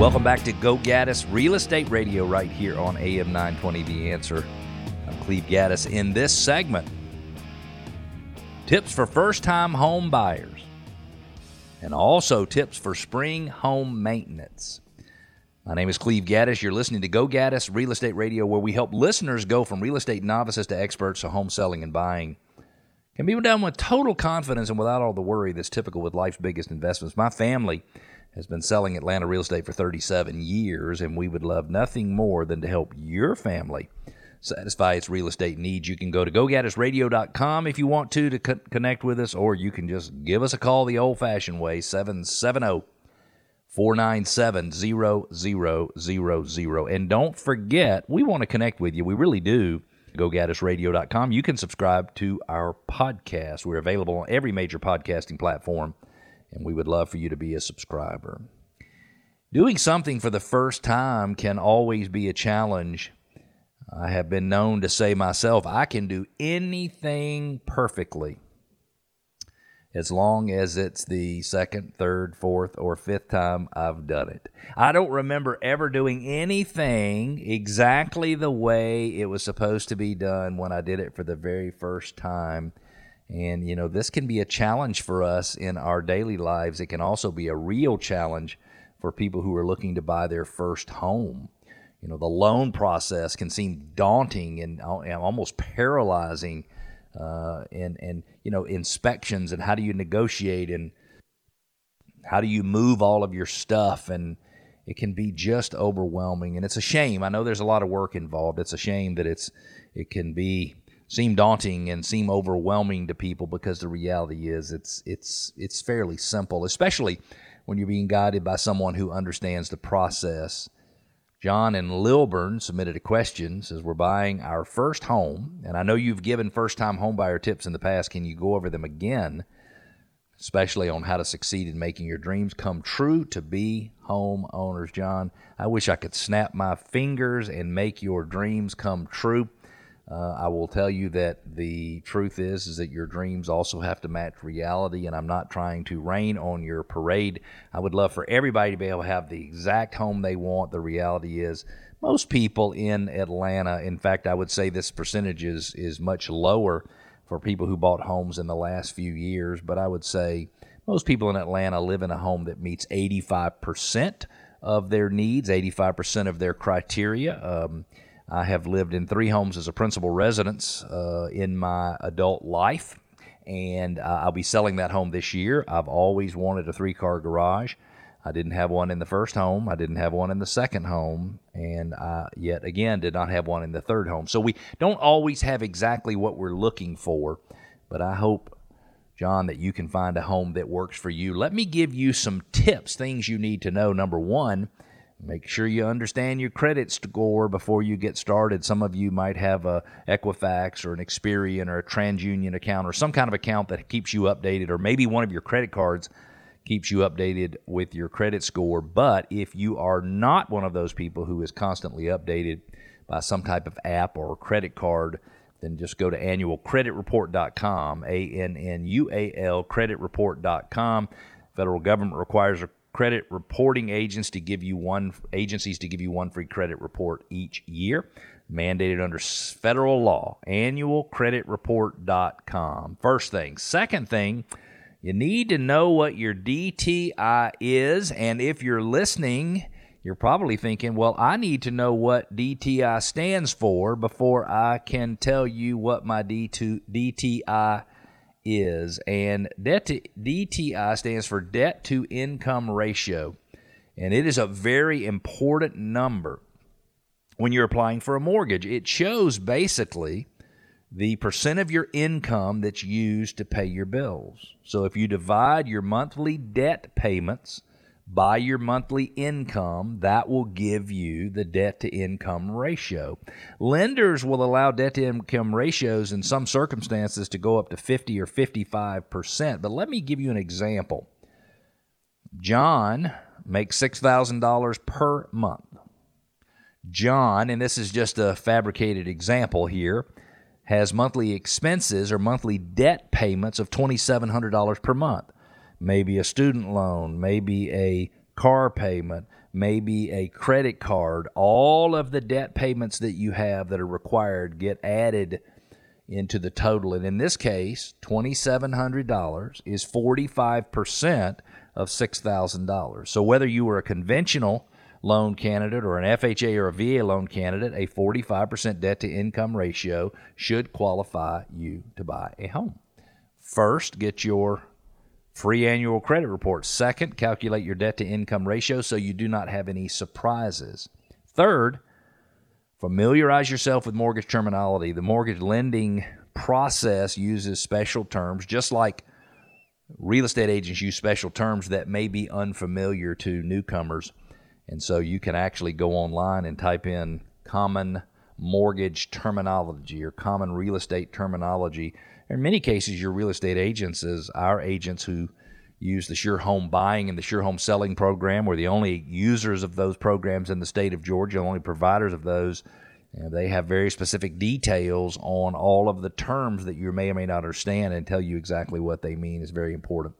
Welcome back to Go Gaddis Real Estate Radio right here on AM 920 The Answer. I'm Cleve Gaddis. In this segment, tips for first time home buyers and also tips for spring home maintenance. My name is Cleve Gaddis. You're listening to Go Gaddis Real Estate Radio, where we help listeners go from real estate novices to experts to home selling and buying. Can be done with total confidence and without all the worry that's typical with life's biggest investments. My family has been selling Atlanta real estate for 37 years, and we would love nothing more than to help your family satisfy its real estate needs. You can go to gogaddisradio.com if you want to to co- connect with us, or you can just give us a call the old fashioned way 770 497 0000. And don't forget, we want to connect with you. We really do. GoGaddisRadio.com. You can subscribe to our podcast. We're available on every major podcasting platform, and we would love for you to be a subscriber. Doing something for the first time can always be a challenge. I have been known to say myself, I can do anything perfectly as long as it's the second, third, fourth, or fifth time I've done it. I don't remember ever doing anything exactly the way it was supposed to be done when I did it for the very first time. And, you know, this can be a challenge for us in our daily lives. It can also be a real challenge for people who are looking to buy their first home. You know, the loan process can seem daunting and almost paralyzing uh, and and you know inspections and how do you negotiate and how do you move all of your stuff and it can be just overwhelming and it's a shame i know there's a lot of work involved it's a shame that it's it can be seem daunting and seem overwhelming to people because the reality is it's it's it's fairly simple especially when you're being guided by someone who understands the process John and Lilburn submitted a question. Says we're buying our first home, and I know you've given first-time homebuyer tips in the past. Can you go over them again, especially on how to succeed in making your dreams come true to be homeowners? John, I wish I could snap my fingers and make your dreams come true. Uh, I will tell you that the truth is is that your dreams also have to match reality, and I'm not trying to rain on your parade. I would love for everybody to be able to have the exact home they want. The reality is, most people in Atlanta, in fact, I would say this percentage is is much lower for people who bought homes in the last few years, but I would say most people in Atlanta live in a home that meets 85 percent of their needs, 85 percent of their criteria. Um, I have lived in three homes as a principal residence uh, in my adult life, and uh, I'll be selling that home this year. I've always wanted a three car garage. I didn't have one in the first home. I didn't have one in the second home, and I yet again did not have one in the third home. So we don't always have exactly what we're looking for, but I hope, John, that you can find a home that works for you. Let me give you some tips, things you need to know. Number one, Make sure you understand your credit score before you get started. Some of you might have a Equifax or an Experian or a TransUnion account or some kind of account that keeps you updated, or maybe one of your credit cards keeps you updated with your credit score. But if you are not one of those people who is constantly updated by some type of app or credit card, then just go to annualcreditreport.com, A N N U A L creditreport.com. Federal government requires a credit reporting agents to give you one agencies to give you one free credit report each year mandated under federal law. annualcreditreport.com first thing. Second thing you need to know what your DTI is and if you're listening you're probably thinking well I need to know what DTI stands for before I can tell you what my D2 DTI is. And debt to, DTI stands for debt to income ratio. And it is a very important number when you're applying for a mortgage. It shows basically the percent of your income that's used to pay your bills. So if you divide your monthly debt payments by your monthly income, that will give you the debt to income ratio. Lenders will allow debt to income ratios in some circumstances to go up to 50 or 55%. But let me give you an example. John makes $6,000 per month. John, and this is just a fabricated example here, has monthly expenses or monthly debt payments of $2,700 per month maybe a student loan, maybe a car payment, maybe a credit card, all of the debt payments that you have that are required get added into the total. And in this case, $2,700 is 45% of $6,000. So whether you were a conventional loan candidate or an FHA or a VA loan candidate, a 45% debt to income ratio should qualify you to buy a home. First, get your free annual credit report. Second, calculate your debt to income ratio so you do not have any surprises. Third, familiarize yourself with mortgage terminology. The mortgage lending process uses special terms, just like real estate agents use special terms that may be unfamiliar to newcomers. And so you can actually go online and type in common mortgage terminology or common real estate terminology. In many cases, your real estate agents is our agents who use the Sure Home Buying and the Sure Home Selling program. We're the only users of those programs in the state of Georgia, only providers of those. And they have very specific details on all of the terms that you may or may not understand and tell you exactly what they mean is very important.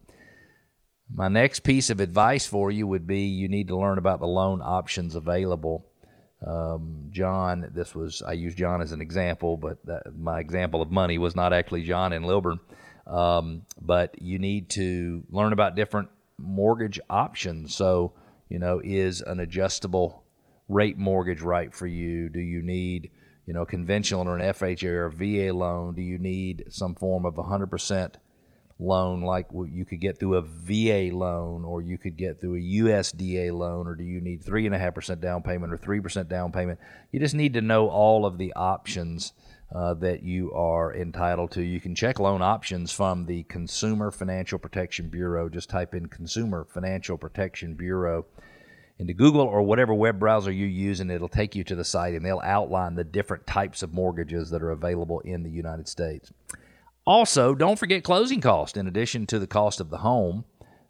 My next piece of advice for you would be you need to learn about the loan options available. Um, John, this was, I use John as an example, but that, my example of money was not actually John in Lilburn. Um, but you need to learn about different mortgage options. So, you know, is an adjustable rate mortgage right for you? Do you need, you know, conventional or an FHA or VA loan? Do you need some form of 100% loan like you could get through a VA loan or you could get through a USDA loan, or do you need 3.5% down payment or 3% down payment? You just need to know all of the options. Uh, that you are entitled to. You can check loan options from the Consumer Financial Protection Bureau. Just type in Consumer Financial Protection Bureau into Google or whatever web browser you use, and it'll take you to the site and they'll outline the different types of mortgages that are available in the United States. Also, don't forget closing costs. in addition to the cost of the home.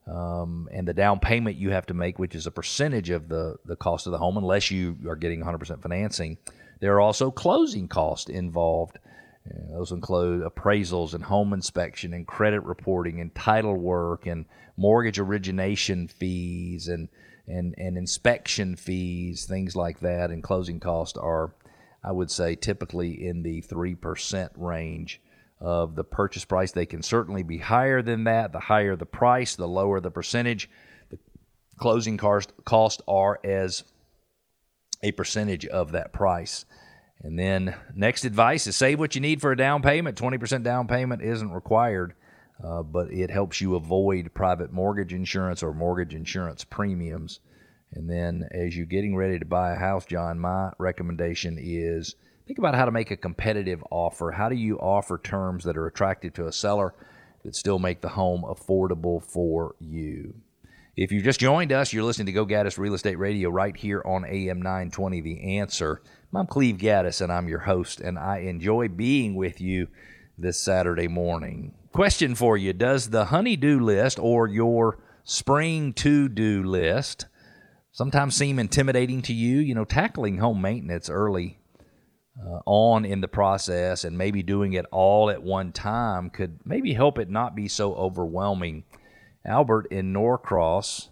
Um, and the down payment you have to make, which is a percentage of the, the cost of the home, unless you are getting 100% financing. There are also closing costs involved. Uh, those include appraisals and home inspection and credit reporting and title work and mortgage origination fees and, and, and inspection fees, things like that. And closing costs are, I would say, typically in the 3% range of the purchase price. They can certainly be higher than that. The higher the price, the lower the percentage. The closing cost, cost are as a percentage of that price. And then next advice is save what you need for a down payment. 20% down payment isn't required, uh, but it helps you avoid private mortgage insurance or mortgage insurance premiums. And then as you're getting ready to buy a house, John, my recommendation is think about how to make a competitive offer. How do you offer terms that are attractive to a seller that still make the home affordable for you? If you've just joined us, you're listening to Go Gaddis Real Estate Radio right here on AM 920 The Answer. I'm Cleve Gaddis, and I'm your host, and I enjoy being with you this Saturday morning. Question for you Does the honey-do list or your spring to do list sometimes seem intimidating to you? You know, tackling home maintenance early uh, on in the process and maybe doing it all at one time could maybe help it not be so overwhelming. Albert in Norcross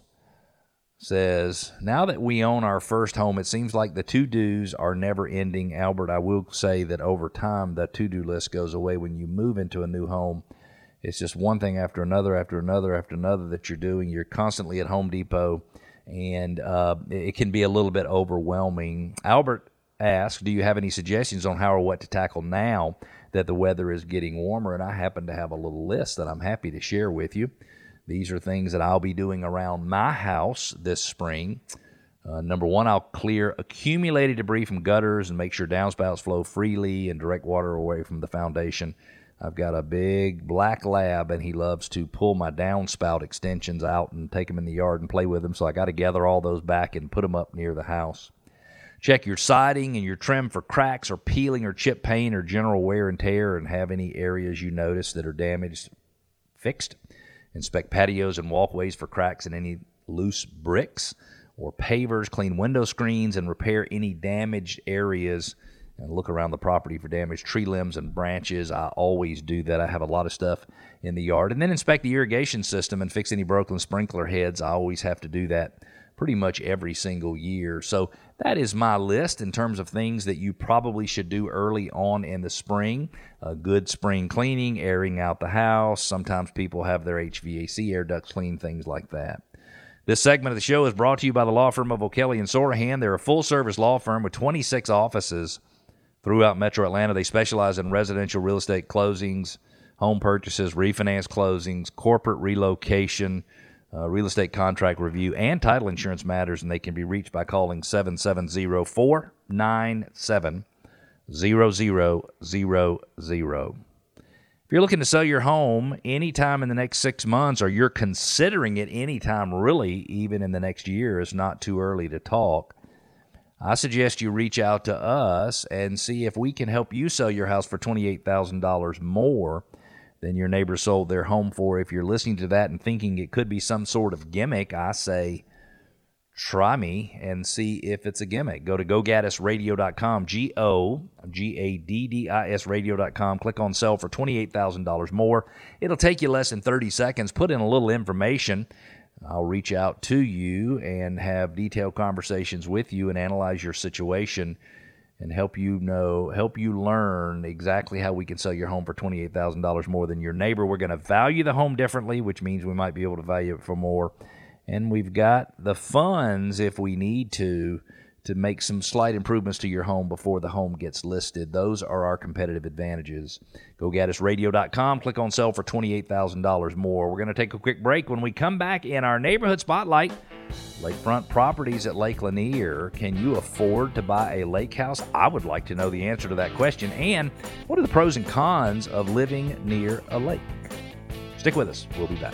says, Now that we own our first home, it seems like the to dos are never ending. Albert, I will say that over time, the to do list goes away when you move into a new home. It's just one thing after another, after another, after another that you're doing. You're constantly at Home Depot, and uh, it can be a little bit overwhelming. Albert asked, Do you have any suggestions on how or what to tackle now that the weather is getting warmer? And I happen to have a little list that I'm happy to share with you. These are things that I'll be doing around my house this spring. Uh, number one, I'll clear accumulated debris from gutters and make sure downspouts flow freely and direct water away from the foundation. I've got a big black lab, and he loves to pull my downspout extensions out and take them in the yard and play with them. So I got to gather all those back and put them up near the house. Check your siding and your trim for cracks or peeling or chip paint or general wear and tear and have any areas you notice that are damaged fixed. Inspect patios and walkways for cracks and any loose bricks or pavers. Clean window screens and repair any damaged areas and look around the property for damaged tree limbs and branches. I always do that. I have a lot of stuff in the yard. And then inspect the irrigation system and fix any broken sprinkler heads. I always have to do that pretty much every single year. So that is my list in terms of things that you probably should do early on in the spring. A good spring cleaning, airing out the house. Sometimes people have their HVAC air ducts cleaned, things like that. This segment of the show is brought to you by the law firm of O'Kelley and Sorohan. They're a full service law firm with 26 offices throughout metro Atlanta. They specialize in residential real estate closings, home purchases, refinance closings, corporate relocation, uh, real estate contract review, and title insurance matters, and they can be reached by calling 770 497 0000. If you're looking to sell your home anytime in the next six months, or you're considering it anytime really, even in the next year, it's not too early to talk. I suggest you reach out to us and see if we can help you sell your house for $28,000 more than your neighbor sold their home for. If you're listening to that and thinking it could be some sort of gimmick, I say try me and see if it's a gimmick. Go to gogaddisradio.com, G O G A D D I S radio.com. Click on sell for $28,000 more. It'll take you less than 30 seconds. Put in a little information. I'll reach out to you and have detailed conversations with you and analyze your situation and help you know, help you learn exactly how we can sell your home for $28,000 more than your neighbor. We're going to value the home differently, which means we might be able to value it for more. And we've got the funds if we need to to make some slight improvements to your home before the home gets listed. Those are our competitive advantages. Go GoGaddisRadio.com, click on sell for $28,000 more. We're going to take a quick break. When we come back in our neighborhood spotlight, Lakefront Properties at Lake Lanier. Can you afford to buy a lake house? I would like to know the answer to that question. And what are the pros and cons of living near a lake? Stick with us. We'll be back.